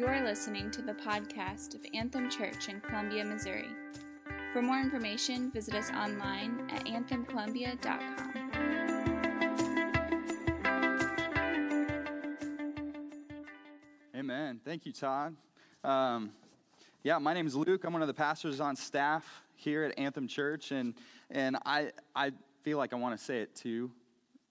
You are listening to the podcast of Anthem Church in Columbia, Missouri. For more information, visit us online at anthemcolumbia.com. Amen. Thank you, Todd. Um, yeah, my name is Luke. I'm one of the pastors on staff here at Anthem Church, and and I I feel like I want to say it too.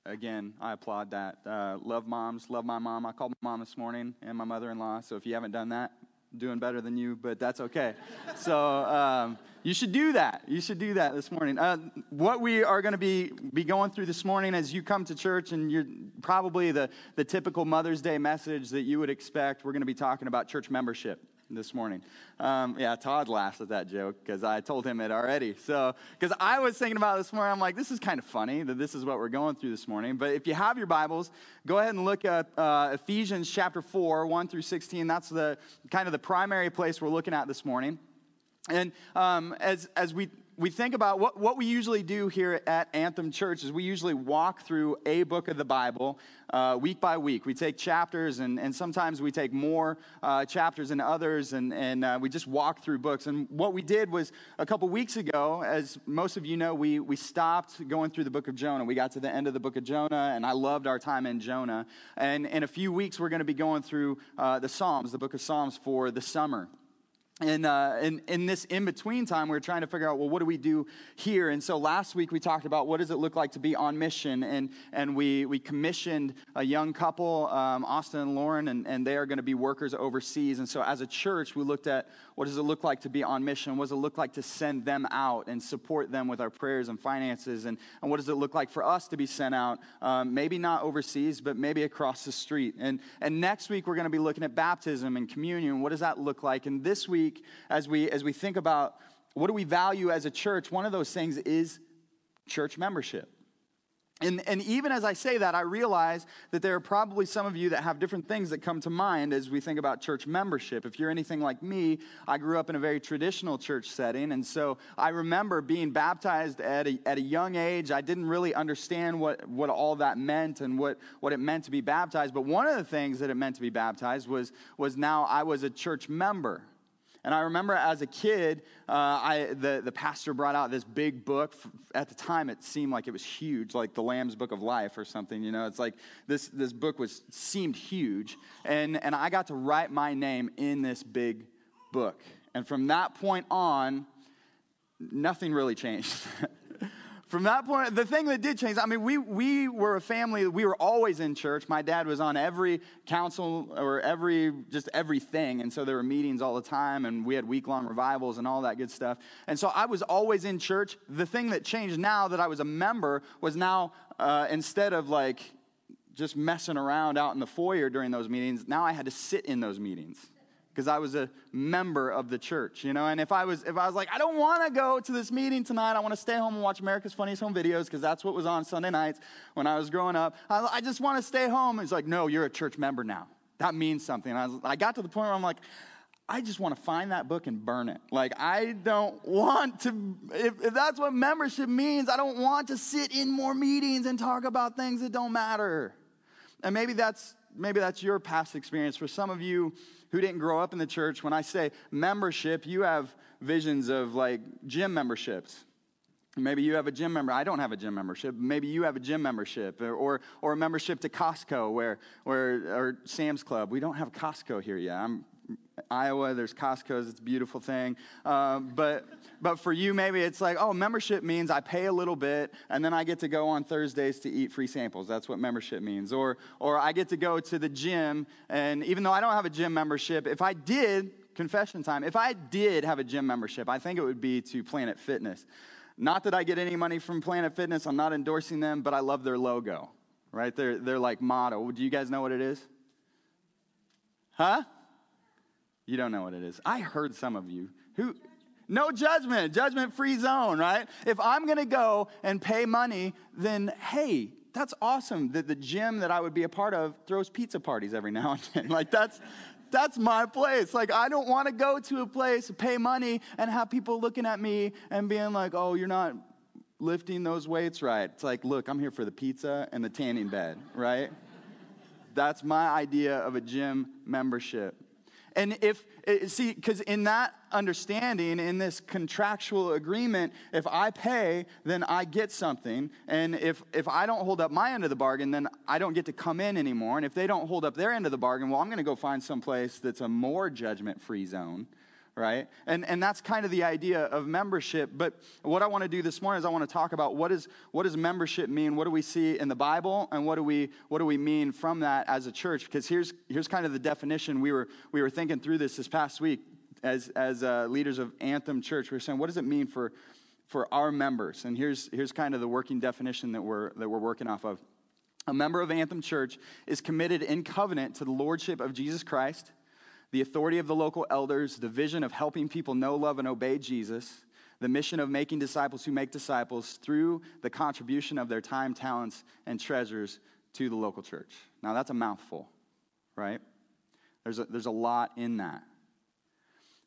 Again, I applaud that. Uh, love moms, love my mom. I called my mom this morning and my mother-in-law. So if you haven't done that, doing better than you, but that's okay. so um, you should do that. You should do that this morning. Uh, what we are going to be be going through this morning as you come to church, and you're probably the the typical Mother's Day message that you would expect. We're going to be talking about church membership this morning. Um, yeah, Todd laughs at that joke because I told him it already. So, because I was thinking about this morning, I'm like, this is kind of funny that this is what we're going through this morning. But if you have your Bibles, go ahead and look at uh, Ephesians chapter 4, 1 through 16. That's the kind of the primary place we're looking at this morning. And um, as, as we we think about what, what we usually do here at Anthem Church is we usually walk through a book of the Bible uh, week by week. We take chapters, and, and sometimes we take more uh, chapters than others, and, and uh, we just walk through books. And what we did was a couple weeks ago, as most of you know, we, we stopped going through the book of Jonah. We got to the end of the book of Jonah, and I loved our time in Jonah. And in a few weeks, we're going to be going through uh, the Psalms, the book of Psalms for the summer and uh, in, in this in between time, we are trying to figure out, well, what do we do here? And so last week we talked about what does it look like to be on mission, and and we we commissioned a young couple, um, Austin and Lauren, and, and they are going to be workers overseas. And so as a church, we looked at what does it look like to be on mission? What does it look like to send them out and support them with our prayers and finances? And, and what does it look like for us to be sent out? Um, maybe not overseas, but maybe across the street. And and next week we're going to be looking at baptism and communion. What does that look like? And this week week as we as we think about what do we value as a church, one of those things is church membership. And, and even as I say that, I realize that there are probably some of you that have different things that come to mind as we think about church membership. If you're anything like me, I grew up in a very traditional church setting. And so I remember being baptized at a, at a young age. I didn't really understand what, what all that meant and what, what it meant to be baptized. But one of the things that it meant to be baptized was, was now I was a church member. And I remember as a kid, uh, I, the, the pastor brought out this big book. At the time, it seemed like it was huge, like the Lamb's Book of Life or something. You know, it's like this, this book was seemed huge. And, and I got to write my name in this big book. And from that point on, nothing really changed. from that point, the thing that did change, I mean, we, we were a family, we were always in church. My dad was on every council or every, just everything. And so there were meetings all the time, and we had week long revivals and all that good stuff. And so I was always in church. The thing that changed now that I was a member was now, uh, instead of like just messing around out in the foyer during those meetings, now I had to sit in those meetings because I was a member of the church, you know. And if I was if I was like, I don't want to go to this meeting tonight, I want to stay home and watch America's Funniest Home Videos because that's what was on Sunday nights when I was growing up. I, I just want to stay home. It's like, no, you're a church member now. That means something. I, was, I got to the point where I'm like, I just want to find that book and burn it. Like, I don't want to, if, if, that's what membership means, I don't want to sit in more meetings and talk about things that don't matter. And maybe that's, maybe that's your past experience. For some of you, who didn't grow up in the church, when I say membership, you have visions of like gym memberships. Maybe you have a gym member. I don't have a gym membership. Maybe you have a gym membership or, or, or a membership to Costco where, where, or Sam's Club. We don't have Costco here yet. I'm Iowa, there's Costco's, it's a beautiful thing. Uh, but, but for you, maybe it's like, oh, membership means I pay a little bit and then I get to go on Thursdays to eat free samples. That's what membership means. Or, or I get to go to the gym, and even though I don't have a gym membership, if I did, confession time, if I did have a gym membership, I think it would be to Planet Fitness. Not that I get any money from Planet Fitness, I'm not endorsing them, but I love their logo, right? They're, they're like motto. Do you guys know what it is? Huh? You don't know what it is. I heard some of you who, no judgment, judgment free zone, right? If I'm gonna go and pay money, then hey, that's awesome that the gym that I would be a part of throws pizza parties every now and then. Like that's, that's my place. Like, I don't want to go to a place, pay money, and have people looking at me and being like, oh, you're not lifting those weights right. It's like, look, I'm here for the pizza and the tanning bed, right? that's my idea of a gym membership. And if, eh, see, because in that understanding, in this contractual agreement, if I pay, then I get something. And if, if I don't hold up my end of the bargain, then I don't get to come in anymore. And if they don't hold up their end of the bargain, well, I'm going to go find some place that's a more judgment free zone right? And, and that's kind of the idea of membership. But what I want to do this morning is I want to talk about what, is, what does membership mean? What do we see in the Bible? And what do we, what do we mean from that as a church? Because here's, here's kind of the definition. We were, we were thinking through this this past week as, as uh, leaders of Anthem Church. We were saying, what does it mean for, for our members? And here's, here's kind of the working definition that we're, that we're working off of. A member of Anthem Church is committed in covenant to the lordship of Jesus Christ the authority of the local elders, the vision of helping people know, love, and obey Jesus, the mission of making disciples who make disciples through the contribution of their time, talents, and treasures to the local church. Now, that's a mouthful, right? There's a, there's a lot in that.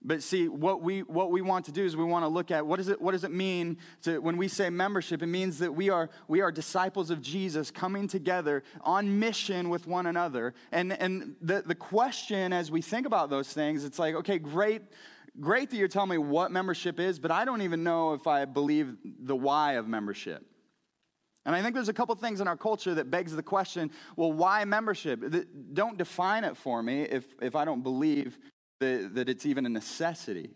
But see, what we, what we want to do is we want to look at what, is it, what does it mean to, when we say membership? It means that we are, we are disciples of Jesus coming together on mission with one another. And, and the, the question as we think about those things, it's like, okay, great, great that you're telling me what membership is, but I don't even know if I believe the why of membership. And I think there's a couple things in our culture that begs the question well, why membership? Don't define it for me if, if I don't believe that, that it's even a necessity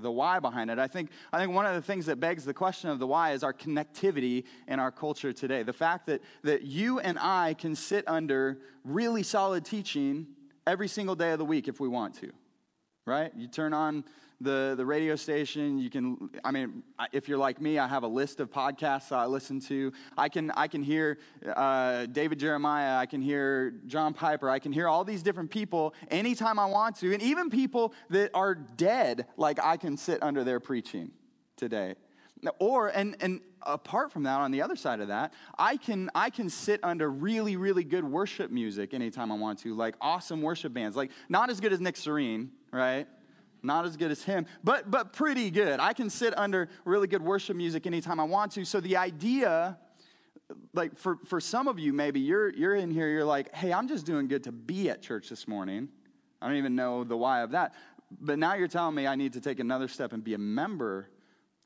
the why behind it. I think, I think one of the things that begs the question of the why is our connectivity in our culture today. The fact that, that you and I can sit under really solid teaching every single day of the week if we want to, right? You turn on the, the radio station. You can, I mean, if you're like me, I have a list of podcasts I listen to. I can, I can hear uh, David Jeremiah. I can hear John Piper. I can hear all these different people anytime I want to. And even people that are dead, like I can sit under their preaching today. Or, and, and apart from that, on the other side of that, I can, I can sit under really, really good worship music anytime I want to, like awesome worship bands. Like, not as good as Nick Serene, right? Not as good as him, but, but pretty good. I can sit under really good worship music anytime I want to. So the idea, like for, for some of you, maybe you're, you're in here, you're like, hey, I'm just doing good to be at church this morning. I don't even know the why of that. But now you're telling me I need to take another step and be a member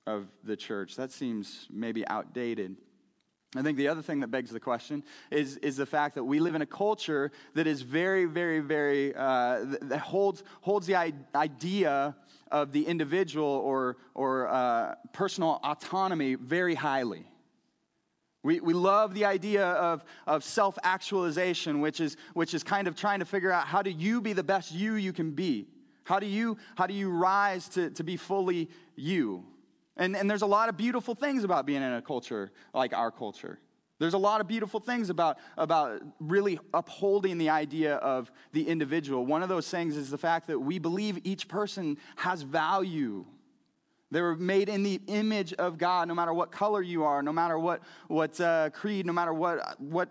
of the church. That seems maybe outdated. I think the other thing that begs the question is, is the fact that we live in a culture that is very, very, very, uh, that holds, holds the idea of the individual or, or uh, personal autonomy very highly. We, we love the idea of, of self actualization, which is, which is kind of trying to figure out how do you be the best you you can be? How do you, how do you rise to, to be fully you? And, and there's a lot of beautiful things about being in a culture like our culture. There's a lot of beautiful things about, about really upholding the idea of the individual. One of those things is the fact that we believe each person has value. They were made in the image of God, no matter what color you are, no matter what, what uh, creed, no matter what, what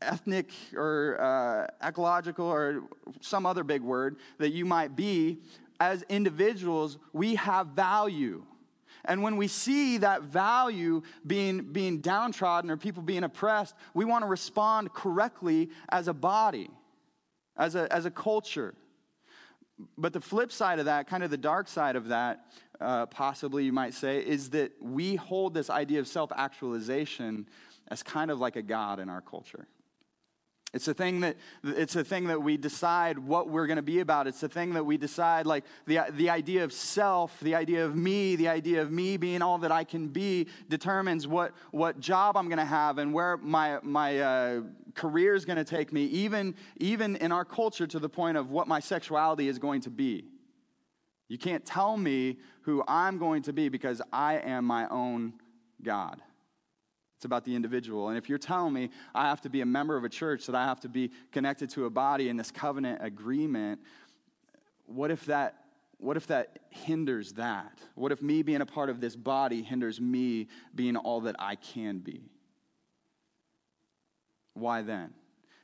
ethnic or uh, ecological or some other big word that you might be. As individuals, we have value. And when we see that value being, being downtrodden or people being oppressed, we want to respond correctly as a body, as a, as a culture. But the flip side of that, kind of the dark side of that, uh, possibly you might say, is that we hold this idea of self actualization as kind of like a God in our culture. It's a thing that it's a thing that we decide what we're going to be about. It's a thing that we decide like the the idea of self, the idea of me, the idea of me being all that I can be determines what what job I'm going to have and where my my uh, career is going to take me. Even even in our culture, to the point of what my sexuality is going to be. You can't tell me who I'm going to be because I am my own God. It's about the individual. And if you're telling me I have to be a member of a church, that I have to be connected to a body in this covenant agreement, what if that what if that hinders that? What if me being a part of this body hinders me being all that I can be? Why then?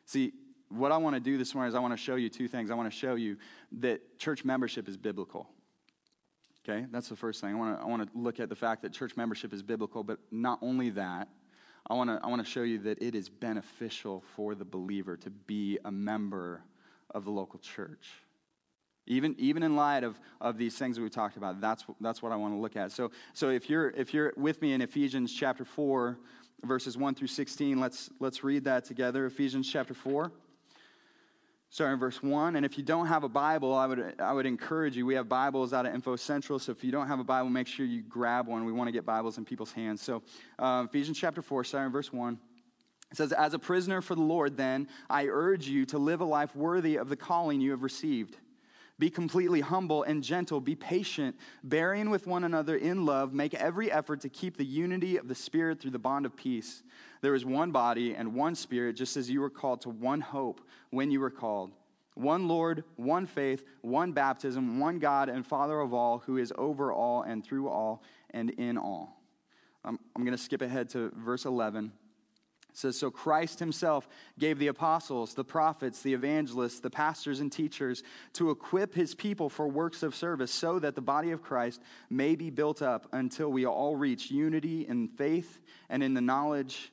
See, what I want to do this morning is I want to show you two things. I want to show you that church membership is biblical. Okay, that's the first thing. I want to, I want to look at the fact that church membership is biblical, but not only that, I want to I want to show you that it is beneficial for the believer to be a member of the local church. Even, even in light of, of these things that we talked about, that's, that's what I want to look at. So, so if, you're, if you're with me in Ephesians chapter 4, verses 1 through 16, let's, let's read that together. Ephesians chapter 4, starting in verse 1. And if you don't have a Bible, I would, I would encourage you. We have Bibles out of Info Central, so if you don't have a Bible, make sure you grab one. We want to get Bibles in people's hands. So, uh, Ephesians chapter 4, starting in verse 1. It says, As a prisoner for the Lord, then, I urge you to live a life worthy of the calling you have received. Be completely humble and gentle. Be patient, bearing with one another in love. Make every effort to keep the unity of the Spirit through the bond of peace. There is one body and one Spirit, just as you were called to one hope when you were called. One Lord, one faith, one baptism, one God and Father of all, who is over all and through all and in all. I'm, I'm going to skip ahead to verse 11. It says, So Christ himself gave the apostles, the prophets, the evangelists, the pastors, and teachers to equip his people for works of service so that the body of Christ may be built up until we all reach unity in faith and in the knowledge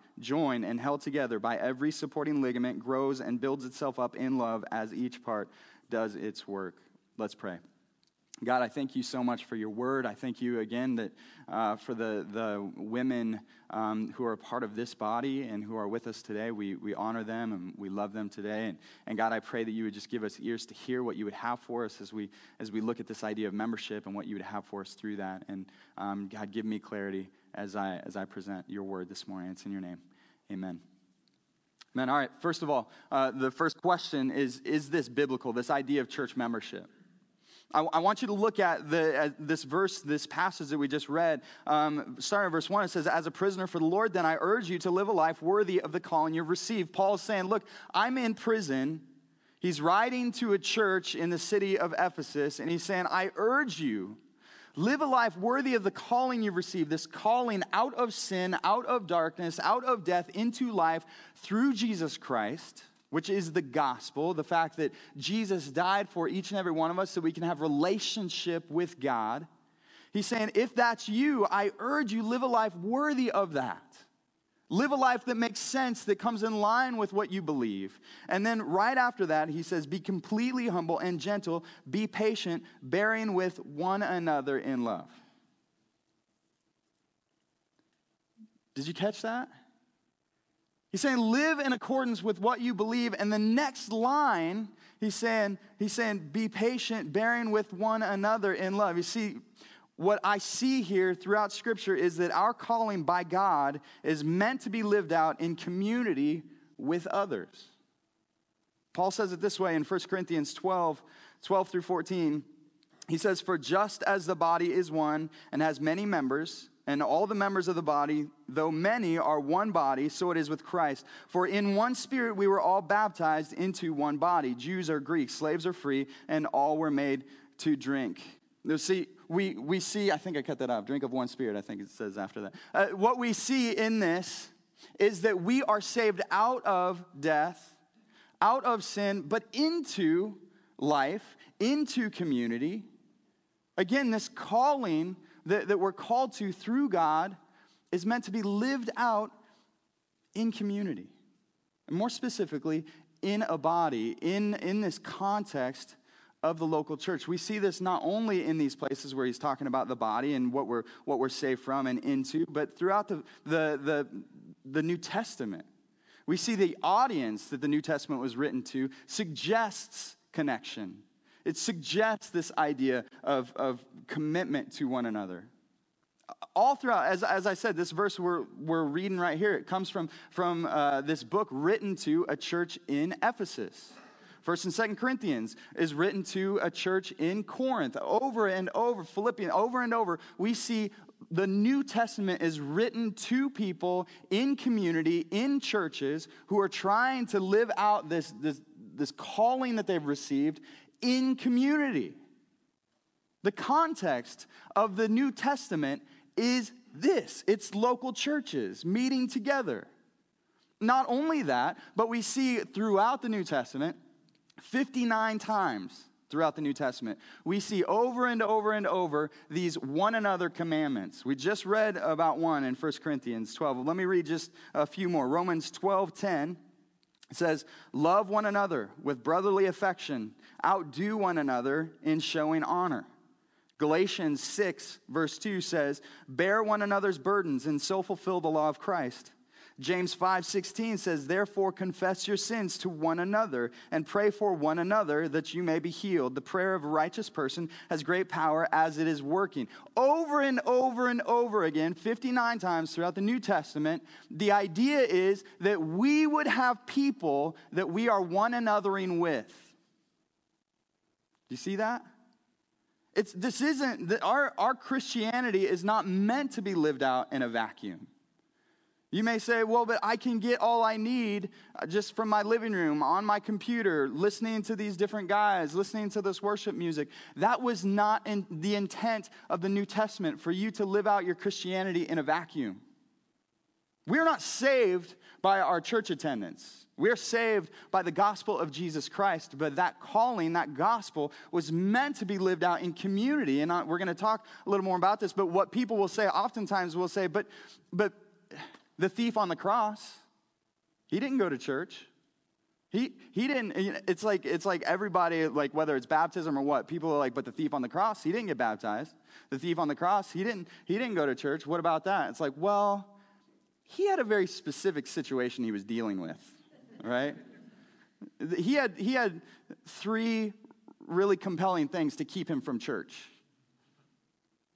joined and held together by every supporting ligament, grows and builds itself up in love as each part does its work. Let's pray. God, I thank you so much for your word. I thank you again that uh, for the, the women um, who are a part of this body and who are with us today. We, we honor them and we love them today. And, and God, I pray that you would just give us ears to hear what you would have for us as we, as we look at this idea of membership and what you would have for us through that. And um, God, give me clarity as I, as I present your word this morning. It's in your name. Amen. Amen. All right. First of all, uh, the first question is Is this biblical, this idea of church membership? I, I want you to look at, the, at this verse, this passage that we just read. Um, starting in verse 1, it says, As a prisoner for the Lord, then I urge you to live a life worthy of the calling you've received. Paul is saying, Look, I'm in prison. He's writing to a church in the city of Ephesus, and he's saying, I urge you Live a life worthy of the calling you've received, this calling out of sin, out of darkness, out of death into life through Jesus Christ, which is the gospel, the fact that Jesus died for each and every one of us so we can have relationship with God. He's saying, if that's you, I urge you live a life worthy of that. Live a life that makes sense, that comes in line with what you believe. And then right after that, he says, Be completely humble and gentle, be patient, bearing with one another in love. Did you catch that? He's saying, live in accordance with what you believe. And the next line, he's saying, he's saying, be patient, bearing with one another in love. You see, what I see here throughout Scripture is that our calling by God is meant to be lived out in community with others. Paul says it this way in 1 Corinthians 12 12 through 14. He says, For just as the body is one and has many members, and all the members of the body, though many, are one body, so it is with Christ. For in one spirit we were all baptized into one body Jews or Greeks, slaves or free, and all were made to drink. Now, see, we, we see, I think I cut that off, drink of one spirit, I think it says after that. Uh, what we see in this is that we are saved out of death, out of sin, but into life, into community. Again, this calling that, that we're called to through God is meant to be lived out in community. And more specifically, in a body, in, in this context of the local church. We see this not only in these places where he's talking about the body and what we're, what we're saved from and into, but throughout the, the, the, the New Testament. We see the audience that the New Testament was written to suggests connection. It suggests this idea of, of commitment to one another. All throughout, as, as I said, this verse we're, we're reading right here, it comes from, from uh, this book written to a church in Ephesus. First and Second Corinthians is written to a church in Corinth. Over and over, Philippians, over and over, we see the New Testament is written to people in community, in churches, who are trying to live out this, this, this calling that they've received in community. The context of the New Testament is this it's local churches meeting together. Not only that, but we see throughout the New Testament 59 times throughout the New Testament. We see over and over and over these one another commandments. We just read about one in 1 Corinthians 12. Let me read just a few more. Romans 12 10 says, Love one another with brotherly affection, outdo one another in showing honor. Galatians 6, verse 2 says, Bear one another's burdens and so fulfill the law of Christ. James 5:16 says, "Therefore confess your sins to one another and pray for one another that you may be healed. The prayer of a righteous person has great power as it is working." Over and over and over again, 59 times throughout the New Testament, the idea is that we would have people that we are one anothering with. Do you see that? It's, this isn't, our, our Christianity is not meant to be lived out in a vacuum. You may say, well, but I can get all I need uh, just from my living room, on my computer, listening to these different guys, listening to this worship music. That was not in the intent of the New Testament for you to live out your Christianity in a vacuum. We're not saved by our church attendance. We're saved by the gospel of Jesus Christ, but that calling, that gospel, was meant to be lived out in community. And we're going to talk a little more about this, but what people will say, oftentimes will say, but, but, the thief on the cross, he didn't go to church. He, he didn't, it's like, it's like everybody, like whether it's baptism or what, people are like, but the thief on the cross, he didn't get baptized. The thief on the cross, he didn't, he didn't go to church. What about that? It's like, well, he had a very specific situation he was dealing with, right? He had, he had three really compelling things to keep him from church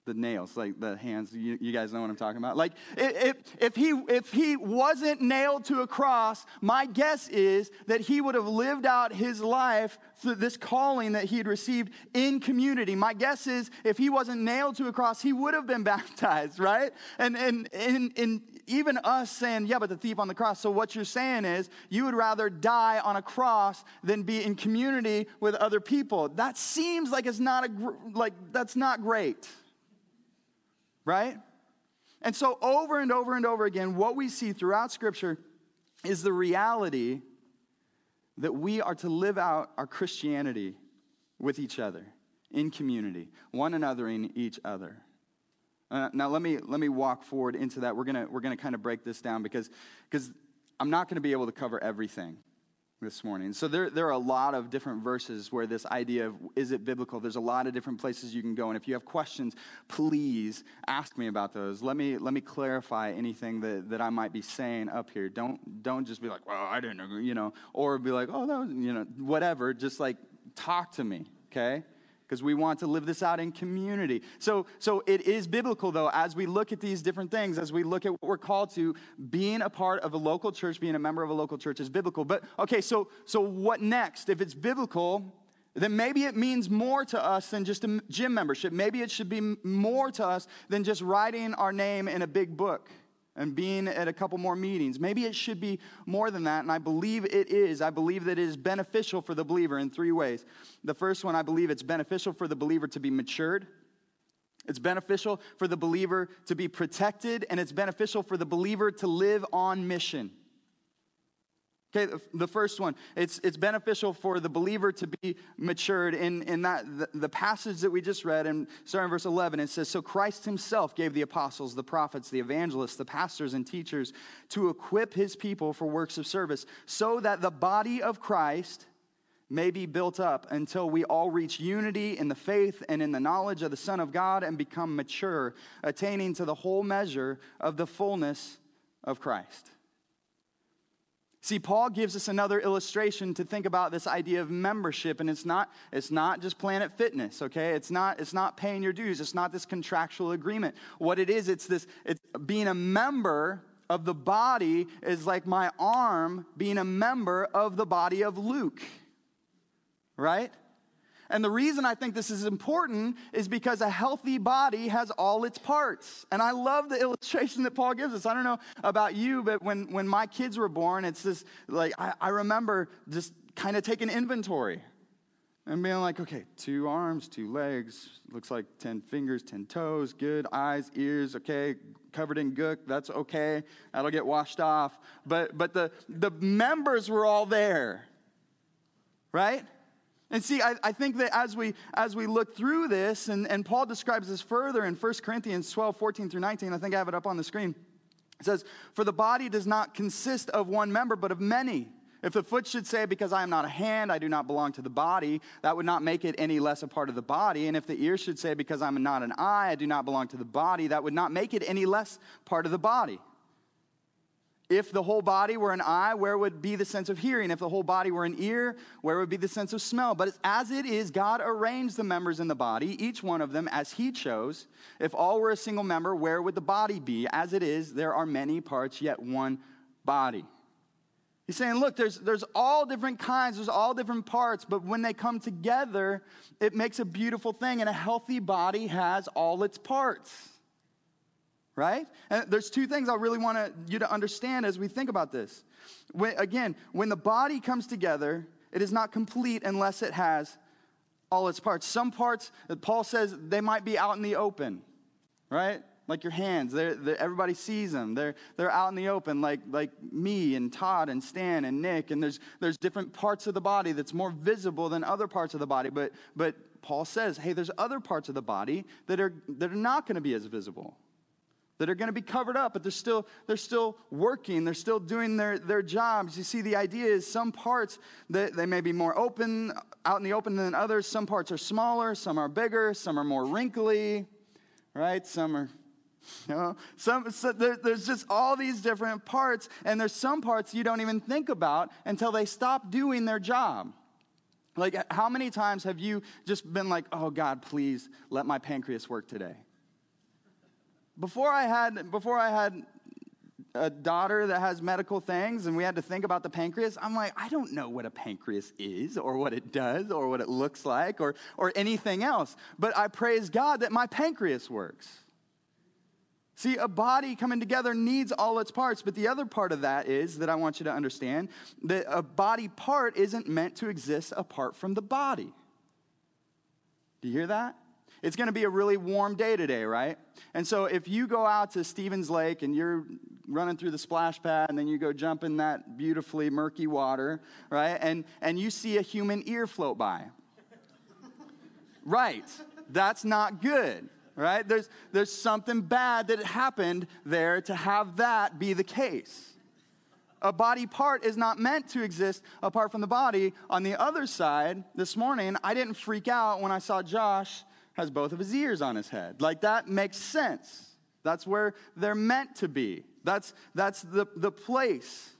the nails, like the hands. You, you, guys know what I'm talking about. Like, if, if, he, if he wasn't nailed to a cross, my guess is that he would have lived out his life through this calling that he had received in community. My guess is if he wasn't nailed to a cross, he would have been baptized, right? And, and, and, and even us saying, yeah, but the thief on the cross. So what you're saying is you would rather die on a cross than be in community with other people. That seems like it's not a, like, that's not great right? And so, over and over and over again, what we see throughout Scripture is the reality that we are to live out our Christianity with each other, in community, one another in each other. Uh, now, let me, let me walk forward into that. We're to we're gonna kind of break this down because because I'm not to be able to cover everything this morning. So there, there are a lot of different verses where this idea of is it biblical, there's a lot of different places you can go. And if you have questions, please ask me about those. Let me, let me clarify anything that, that I might be saying up here. Don't, don't just be like, well, I didn't agree, you know, or be like, oh, that was, you know, whatever. Just like talk to me, okay? Because we want to live this out in community. So, so it is biblical, though, as we look at these different things, as we look at what we're called to, being a part of a local church, being a member of a local church is biblical. But, okay, so, so what next? If it's biblical, then maybe it means more to us than just a gym membership. Maybe it should be more to us than just writing our name in a big book and being at a couple more meetings. Maybe it should be more than that, and I believe it is. I believe that it is beneficial for the believer in three ways. The first one, I believe it's beneficial for the believer to be matured. It's beneficial for the believer to be protected, and it's beneficial for the believer to live on mission. Okay, the first one, it's, it's beneficial for the believer to be matured. In, in that, the, the passage that we just read, and starting in verse 11, it says, So Christ himself gave the apostles, the prophets, the evangelists, the pastors, and teachers to equip his people for works of service, so that the body of Christ may be built up until we all reach unity in the faith and in the knowledge of the Son of God and become mature, attaining to the whole measure of the fullness of Christ. See, Paul gives us another illustration to think about this idea of membership, and it's not, it's not just Planet Fitness, okay? It's not, it's not paying your dues. It's not this contractual agreement. What it is, it's this, it's being a member of the body is like my arm being a member of the body of Luke, right? And the reason I think this is important is because a healthy body has all its parts. And I love the illustration that Paul gives us. I don't know about you, but when, when my kids were born, it's this like, I, I remember just kind of taking inventory. and being like, okay, two arms, two legs, looks like 10 fingers, 10 toes, good, eyes, ears, okay, covered in gook, that's okay, that'll get washed off. But, but the, the members were all there, right? And see, I, I, think that as we, as we look through this, and, and Paul describes this further in 1 Corinthians 12, 14 through 19, I think I have it up on the screen. It says, For the body does not consist of one member, but of many. If the foot should say, Because I am not a hand, I do not belong to the body, that would not make it any less a part of the body. And if the ear should say, Because I'm not an eye, I do not belong to the body, that would not make it any less part of the body. If the whole body were an eye, where would be the sense of hearing? If the whole body were an ear, where would be the sense of smell? But as it is, God arranged the members in the body, each one of them as He chose. If all were a single member, where would the body be? As it is, there are many parts, yet one body. He's saying, look, there's, there's all different kinds, there's all different parts, but when they come together, it makes a beautiful thing, and a healthy body has all its parts. Right? And there's two things I really want you to understand as we think about this. When, again, when the body comes together, it is not complete unless it has all its parts. Some parts, Paul says, they might be out in the open, right? like your hands. They're, they're, everybody sees them. They're, they're out in the open, like, like me and Todd and Stan and Nick. And there's, there's different parts of the body that's more visible than other parts of the body. But, but Paul says, hey, there's other parts of the body that are, that are not going to be as visible, that are going to be covered up, but they're still, they're still working. They're still doing their, their jobs. You see, the idea is some parts, that they may be more open, out in the open than others. Some parts are smaller, some are bigger, some are more wrinkly, right? Some are you know, some, so there, there's just all these different parts, and there's some parts you don't even think about until they stop doing their job. Like, how many times have you just been like, oh, God, please let my pancreas work today? Before I had, before I had a daughter that has medical things and we had to think about the pancreas, I'm like, I don't know what a pancreas is or what it does or what it looks like or, or anything else. But I praise God that my pancreas works. See, a body coming together needs all its parts, but the other part of that is that I want you to understand that a body part isn't meant to exist apart from the body. Do you hear that? It's going to be a really warm day today, right? And so if you go out to Stephens Lake and you're running through the splash pad and then you go jump in that beautifully murky water, right? And and you see a human ear float by. right. That's not good right? There's, there's something bad that happened there to have that be the case. A body part is not meant to exist apart from the body. On the other side, this morning, I didn't freak out when I saw Josh has both of his ears on his head. Like that makes sense. That's where they're meant to be. That's, that's the, the place.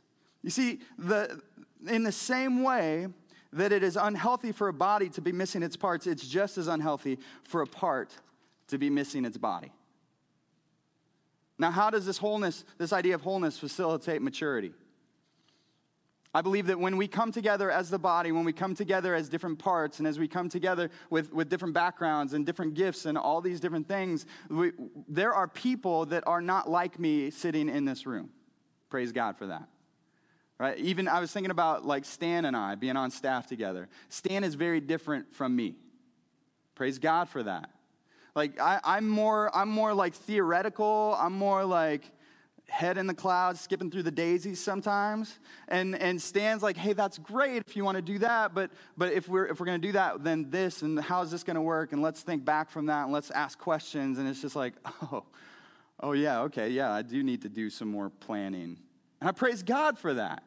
You see, the, in the same way that it is unhealthy for a body to be missing its parts, it's just as unhealthy for a part to be missing its body. Now, how does this wholeness, this idea of wholeness, facilitate maturity? I believe that when we come together as the body, when we come together as different parts, and as we come together with, with different backgrounds and different gifts and all these different things, we, there are people that are not like me sitting in this room. Praise God for that. Right? Even I was thinking about like Stan and I being on staff together. Stan is very different from me. Praise God for that. Like I, I'm more, I'm more like theoretical. I'm more like head in the clouds, skipping through the daisies sometimes. And and Stan's like, hey, that's great if you want to do that, but but if we're if we're gonna do that, then this and how is this gonna work? And let's think back from that and let's ask questions. And it's just like, oh, oh yeah, okay, yeah, I do need to do some more planning. And I praise God for that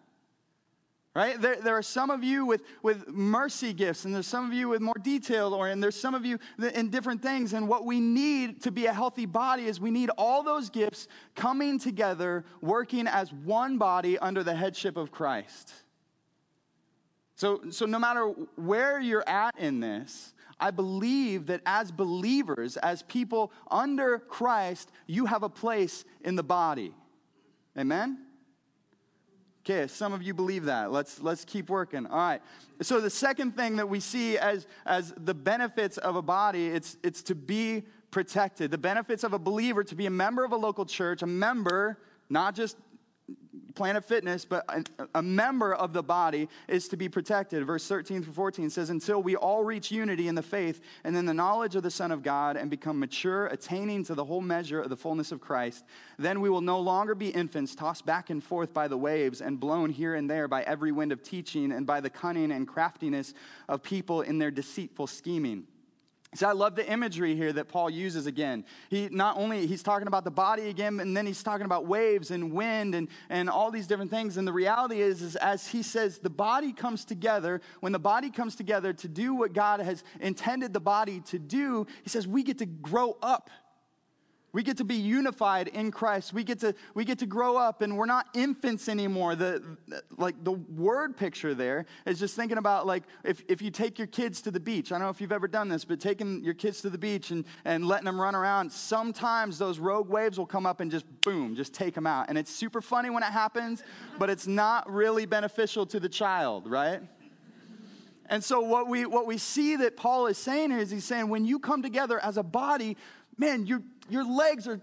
right? There, there are some of you with, with mercy gifts, and there's some of you with more detail, or and there's some of you in different things. And what we need to be a healthy body is we need all those gifts coming together, working as one body under the headship of Christ. So, so no matter where you're at in this, I believe that as believers, as people under Christ, you have a place in the body. Amen? Okay, some of you believe that. Let's, let's keep working. All right. So the second thing that we see as, as the benefits of a body, it's, it's to be protected. The benefits of a believer to be a member of a local church, a member, not just Planet Fitness, but a, a, member of the body is to be protected. Verse 13 through 14 says, Until we all reach unity in the faith and in the knowledge of the Son of God and become mature, attaining to the whole measure of the fullness of Christ, then we will no longer be infants, tossed back and forth by the waves and blown here and there by every wind of teaching and by the cunning and craftiness of people in their deceitful scheming. So I love the imagery here that Paul uses again. He not only he's talking about the body again, and then he's talking about waves and wind and, and all these different things. And the reality is, is as he says, the body comes together, when the body comes together to do what God has intended the body to do, he says we get to grow up we get to be unified in Christ. We get to, we get to grow up and we're not infants anymore. The, like the word picture there is just thinking about like if, if you take your kids to the beach. I don't know if you've ever done this, but taking your kids to the beach and, and letting them run around, sometimes those rogue waves will come up and just boom, just take them out. And it's super funny when it happens, but it's not really beneficial to the child, right? And so what we what we see that Paul is saying here is he's saying when you come together as a body, man, your, your legs are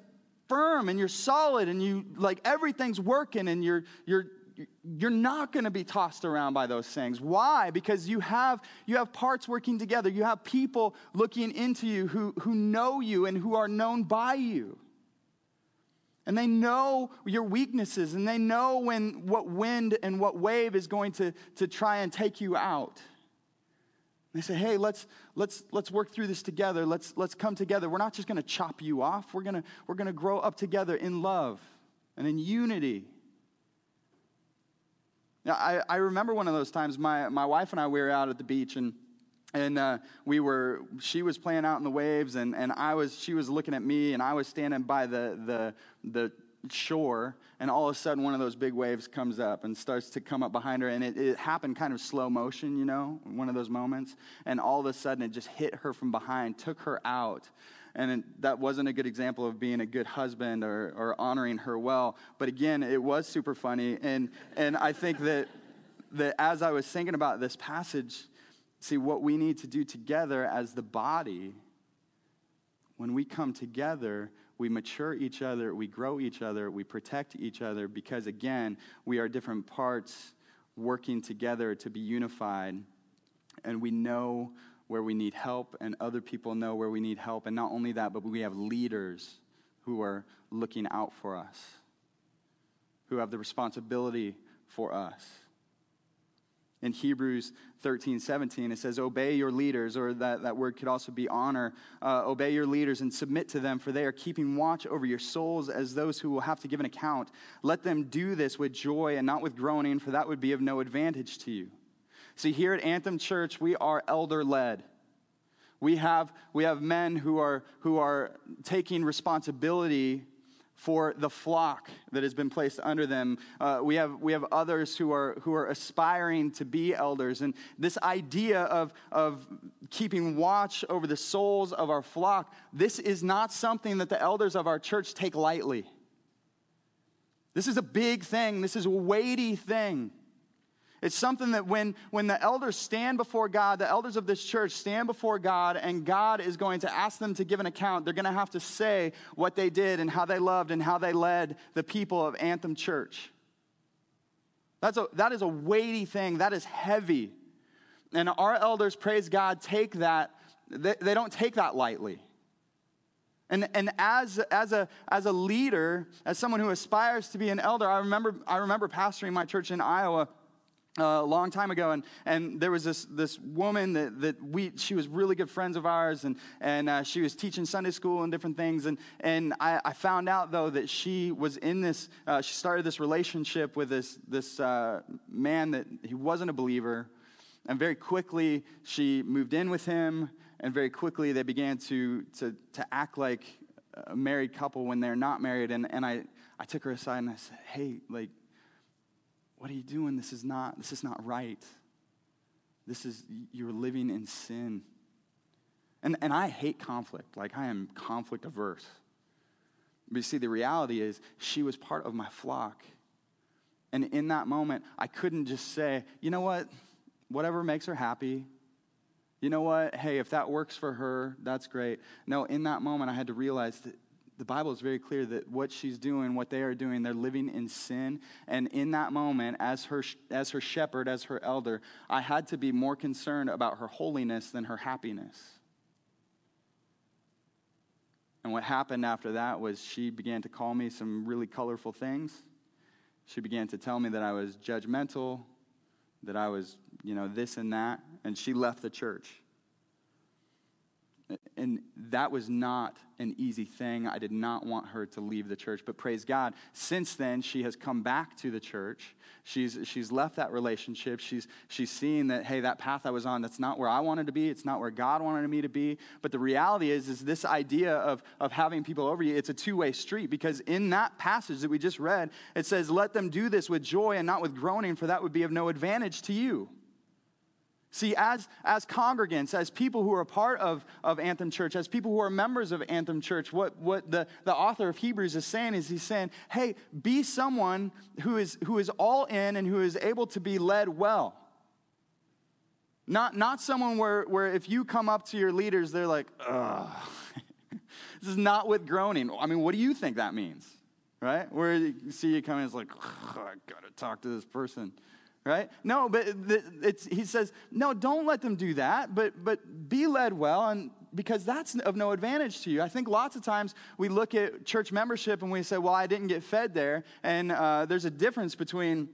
firm and you're solid and you like everything's working and you're you're you're not going to be tossed around by those things. Why? Because you have you have parts working together. You have people looking into you who who know you and who are known by you. And they know your weaknesses and they know when what wind and what wave is going to to try and take you out they say, hey, let's, let's, let's work through this together. Let's, let's come together. We're not just going to chop you off. We're going we're going to grow up together in love and in unity. Now, I, I remember one of those times, my, my wife and I, we were out at the beach and, and uh, we were, she was playing out in the waves and, and I was, she was looking at me and I was standing by the, the, the shore, and all of a sudden one of those big waves comes up and starts to come up behind her. And it, it, happened kind of slow motion, you know, one of those moments. And all of a sudden it just hit her from behind, took her out. And it, that wasn't a good example of being a good husband or, or honoring her well. But again, it was super funny. And, and I think that, that as I was thinking about this passage, see, what we need to do together as the body, when we come together, we mature each other, we grow each other, we protect each other because, again, we are different parts working together to be unified. And we know where we need help, and other people know where we need help. And not only that, but we have leaders who are looking out for us, who have the responsibility for us in Hebrews 13, 17, it says, Obey your leaders, or that, that word could also be honor. Uh, obey your leaders and submit to them, for they are keeping watch over your souls as those who will have to give an account. Let them do this with joy and not with groaning, for that would be of no advantage to you. See, here at Anthem Church, we are elder led. We have, we have men who are, who are taking responsibility for the flock that has been placed under them. Uh, we, have, we have others who are, who are aspiring to be elders. And this idea of, of keeping watch over the souls of our flock, this is not something that the elders of our church take lightly. This is a big thing, this is a weighty thing. It's something that when, when the elders stand before God, the elders of this church stand before God, and God is going to ask them to give an account, they're going to have to say what they did and how they loved and how they led the people of Anthem Church. That's a, that is a weighty thing, that is heavy. And our elders, praise God, take that, they, they don't take that lightly. And, and as, as, a, as a leader, as someone who aspires to be an elder, I remember, I remember pastoring my church in Iowa a long time ago, and, and there was this, this woman that, that we, she was really good friends of ours, and, and uh, she was teaching Sunday school and different things. And, and I, I found out, though, that she was in this, uh, she started this relationship with this, this uh, man that he wasn't a believer. And very quickly, she moved in with him, and very quickly, they began to, to, to act like a married couple when they're not married. And, and I, I took her aside and I said, hey, like, what are you doing? This is not, this is not right. This is, you're living in sin. And, and I hate conflict. Like, I am conflict averse. But you see, the reality is, she was part of my flock. And in that moment, I couldn't just say, you know what? Whatever makes her happy. You know what? Hey, if that works for her, that's great. No, in that moment, I had to realize that the Bible is very clear that what she's doing, what they are doing, they're living in sin. And in that moment, as her, as her shepherd, as her elder, I had to be more concerned about her holiness than her happiness. And what happened after that was she began to call me some really colorful things. She began to tell me that I was judgmental, that I was, you know, this and that. And she left the church. And that was not an easy thing. I did not want her to leave the church. But praise God, since then, she has come back to the church. She's, she's left that relationship. She's, she's seen that, hey, that path I was on, that's not where I wanted to be. It's not where God wanted me to be. But the reality is, is this idea of, of having people over you, it's a two way street. Because in that passage that we just read, it says, let them do this with joy and not with groaning, for that would be of no advantage to you. See, as, as congregants, as people who are a part of, of Anthem Church, as people who are members of Anthem Church, what, what the, the author of Hebrews is saying is he's saying, hey, be someone who is, who is all in and who is able to be led well. Not, not someone where, where if you come up to your leaders, they're like, ugh. this is not with groaning. I mean, what do you think that means? Right? Where you see you come in, it's like, I gotta talk to this person right? No, but he says, no, don't let them do that, but, but be led well, and because that's of no advantage to you. I think lots of times we look at church membership and we say, well, I didn't get fed there, and uh, there's a difference between.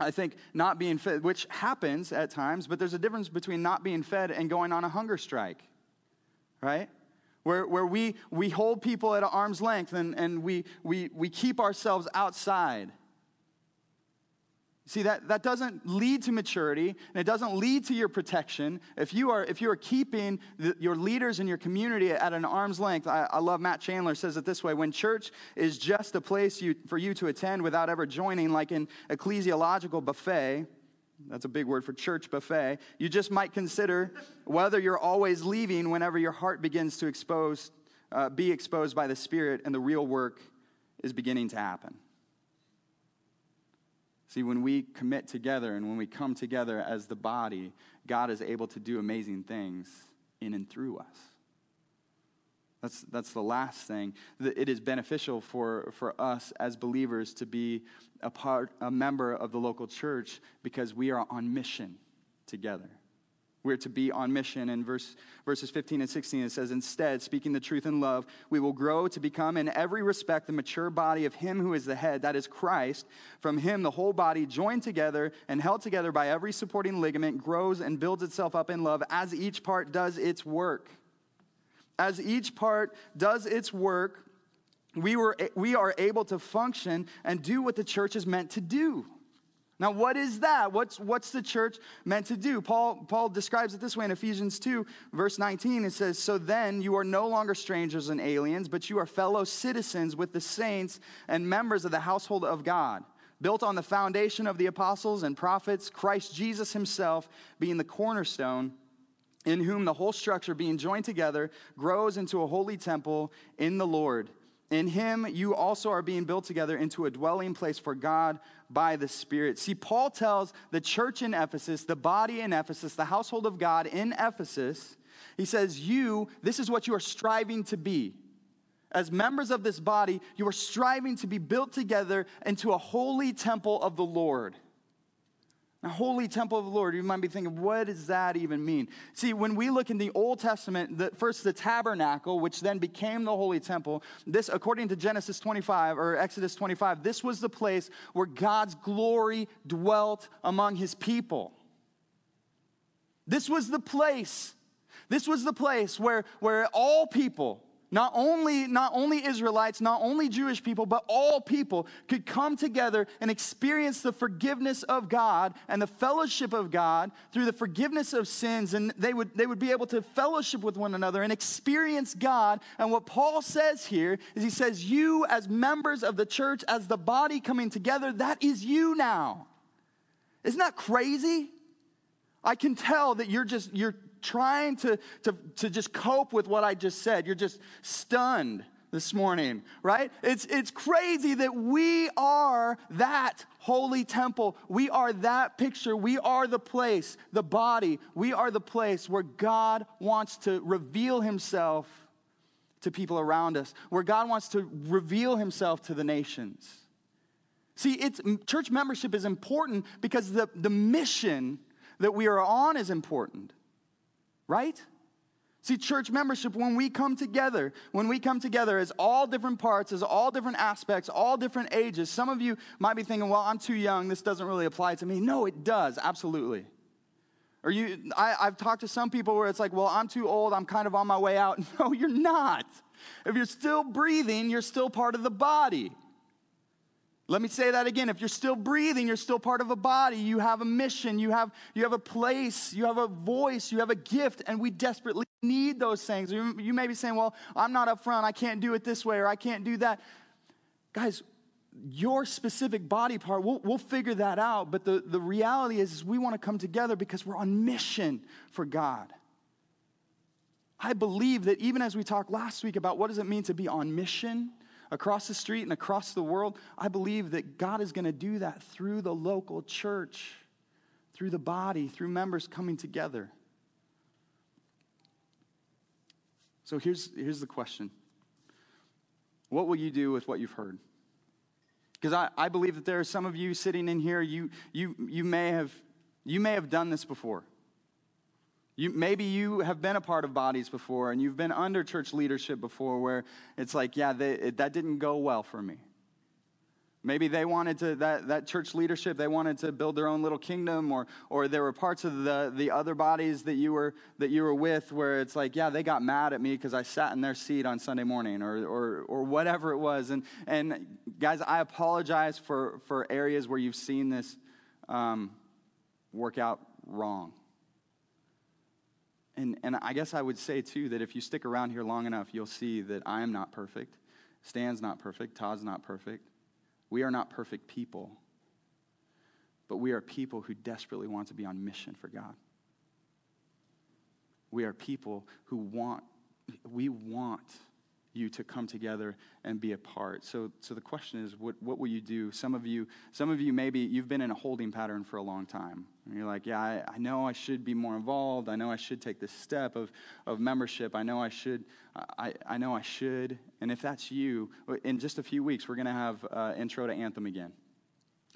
I think not being fed, which happens at times, but there's a difference between not being fed and going on a hunger strike, right? Where, where we, we hold people at arm's length and, and we, we, we keep ourselves outside See, that, that doesn't lead to maturity, and it doesn't lead to your protection. If you are, if you are keeping the, your leaders in your community at an arm's length, I, I, love Matt Chandler says it this way when church is just a place you, for you to attend without ever joining, like an ecclesiological buffet, that's a big word for church buffet, you just might consider whether you're always leaving whenever your heart begins to expose, uh, be exposed by the Spirit and the real work is beginning to happen. See, when we commit together and when we come together as the body, God is able to do amazing things in and through us. That's, that's the last thing. It is beneficial for, for us as believers to be a part, a member of the local church because we are on mission together. We're to be on mission. In verse, verses 15 and 16, it says, Instead, speaking the truth in love, we will grow to become in every respect the mature body of Him who is the head, that is Christ. From Him, the whole body, joined together and held together by every supporting ligament, grows and builds itself up in love as each part does its work. As each part does its work, we, were, we are able to function and do what the church is meant to do. Now, what is that? What's, what's the church meant to do? Paul, Paul describes it this way in Ephesians 2, verse 19. It says, So then you are no longer strangers and aliens, but you are fellow citizens with the saints and members of the household of God, built on the foundation of the apostles and prophets, Christ Jesus himself being the cornerstone, in whom the whole structure, being joined together, grows into a holy temple in the Lord. In him, you also are being built together into a dwelling place for God by the Spirit. See, Paul tells the church in Ephesus, the body in Ephesus, the household of God in Ephesus, he says, You, this is what you are striving to be. As members of this body, you are striving to be built together into a holy temple of the Lord. A holy temple of the Lord. You might be thinking, what does that even mean? See, when we look in the Old Testament, the, first the tabernacle, which then became the holy temple, this, according to Genesis 25 or Exodus 25, this was the place where God's glory dwelt among his people. This was the place. This was the place where, where all people, not only, not only Israelites, not only Jewish people, but all people could come together and experience the forgiveness of God and the fellowship of God through the forgiveness of sins. And they would, they would be able to fellowship with one another and experience God. And what Paul says here is he says, You, as members of the church, as the body coming together, that is you now. Isn't that crazy? I can tell that you're just, you're trying to, to, to just cope with what I just said. You're just stunned this morning, right? It's, it's crazy that we are that holy temple. We are that picture. We are the place, the body. We are the place where God wants to reveal himself to people around us, where God wants to reveal himself to the nations. See, it's, church membership is important because the, the mission that we are on is important, right? See, church membership, when we come together, when we come together as all different parts, as all different aspects, all different ages, some of you might be thinking, well, I'm too young, this doesn't really apply to me. No, it does, absolutely. Or you, I, I've talked to some people where it's like, well, I'm too old, I'm kind of on my way out. No, you're not. If you're still breathing, you're still part of the body. Let me say that again. If you're still breathing, you're still part of a body. You have a mission, you have, you have a place, you have a voice, you have a gift, and we desperately need those things. You, you may be saying, Well, I'm not up front, I can't do it this way, or I can't do that. Guys, your specific body part, we'll, we'll figure that out. But the, the reality is, is we want to come together because we're on mission for God. I believe that even as we talked last week about what does it mean to be on mission, across the street and across the world, I believe that God is going to do that through the local church, through the body, through members coming together. So here's, here's the question What will you do with what you've heard? Because I, I believe that there are some of you sitting in here, you, you, you, may have, you may have done this before. You, maybe you have been a part of bodies before and you've been under church leadership before where it's like, yeah, they, it, that didn't go well for me. Maybe they wanted to, that, that church leadership, they wanted to build their own little kingdom, or, or there were parts of the, the other bodies that you, were, that you were with where it's like, yeah, they got mad at me because I sat in their seat on Sunday morning, or, or, or whatever it was. And, and guys, I apologize for, for areas where you've seen this um, work out wrong. And, and I guess I would say, too, that if you stick around here long enough, you'll see that I am not perfect. Stan's not perfect. Todd's not perfect. We are not perfect people. But we are people who desperately want to be on mission for God. We are people who want, we want you to come together and be a part. So, so the question is, what, what will you do? Some of you, some of you maybe you've been in a holding pattern for a long time. And you're like, yeah, I, I know I should be more involved. I know I should take this step of, of membership. I know I should. I, I know I should. And if that's you, in just a few weeks, we're going to have uh, intro to Anthem again.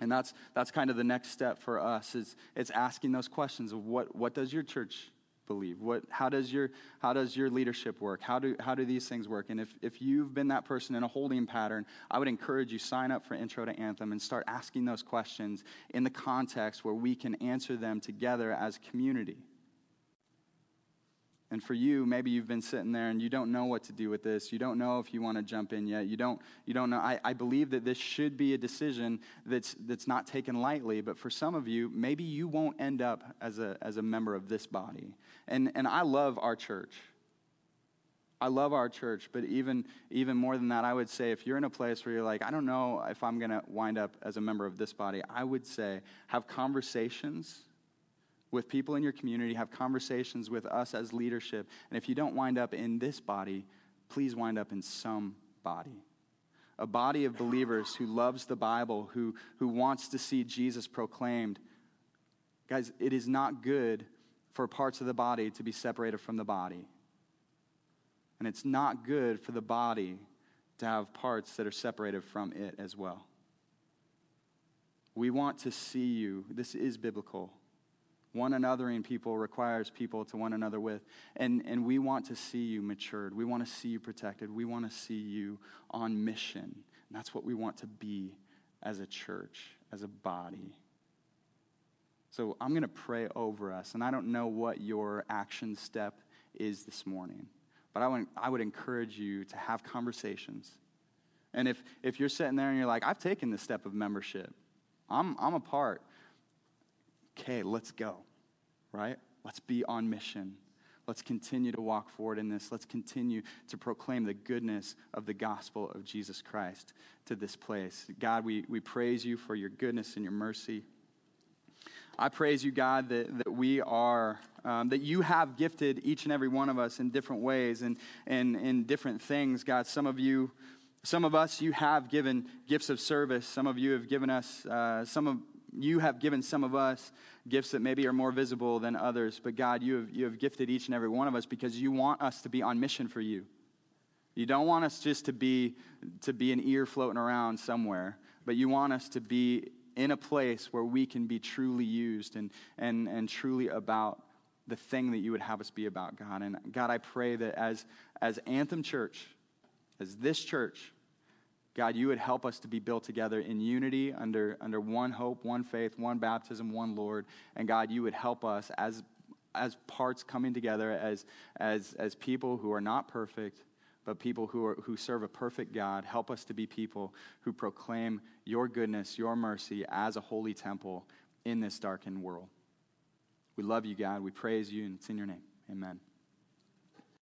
And that's, that's kind of the next step for us is it's asking those questions of what, what does your church believe? What, how, does your, how does your leadership work? How do, how do these things work? And if, if you've been that person in a holding pattern, I would encourage you sign up for Intro to Anthem and start asking those questions in the context where we can answer them together as community. And for you, maybe you've been sitting there and you don't know what to do with this. You don't know if you want to jump in yet. You don't, you don't know. I, I believe that this should be a decision that's, that's not taken lightly. But for some of you, maybe you won't end up as a, as a member of this body. And, and I love our church. I love our church, but even, even more than that, I would say if you're in a place where you're like, I don't know if I'm going to wind up as a member of this body, I would say have conversations with people in your community, have conversations with us as leadership. And if you don't wind up in this body, please wind up in some body. A body of believers who loves the Bible, who, who wants to see Jesus proclaimed. Guys, it is not good for parts of the body to be separated from the body. And it's not good for the body to have parts that are separated from it as well. We want to see you. This is biblical. One anothering people requires people to one another with. And, and we want to see you matured. We want to see you protected. We want to see you on mission. And that's what we want to be as a church, as a body. So I'm going to pray over us. And I don't know what your action step is this morning, but I would, I would encourage you to have conversations. And if, if you're sitting there and you're like, I've taken the step of membership, I'm, I'm a part okay, let's go, right? Let's be on mission. Let's continue to walk forward in this. Let's continue to proclaim the goodness of the gospel of Jesus Christ to this place. God, we, we praise you for your goodness and your mercy. I praise you, God, that, that we are, um, that you have gifted each and every one of us in different ways and, and in different things. God, some of you, some of us, you have given gifts of service. Some of you have given us, uh, some of you have given some of us gifts that maybe are more visible than others, but God, you have, you have gifted each and every one of us because you want us to be on mission for you. You don't want us just to be, to be an ear floating around somewhere, but you want us to be in a place where we can be truly used and, and, and truly about the thing that you would have us be about, God. And God, I pray that as, as Anthem Church, as this church, God, you would help us to be built together in unity under, under one hope, one faith, one baptism, one Lord. And God, you would help us as, as parts coming together, as, as, as people who are not perfect, but people who, are, who serve a perfect God. Help us to be people who proclaim your goodness, your mercy as a holy temple in this darkened world. We love you, God. We praise you, and it's in your name. Amen.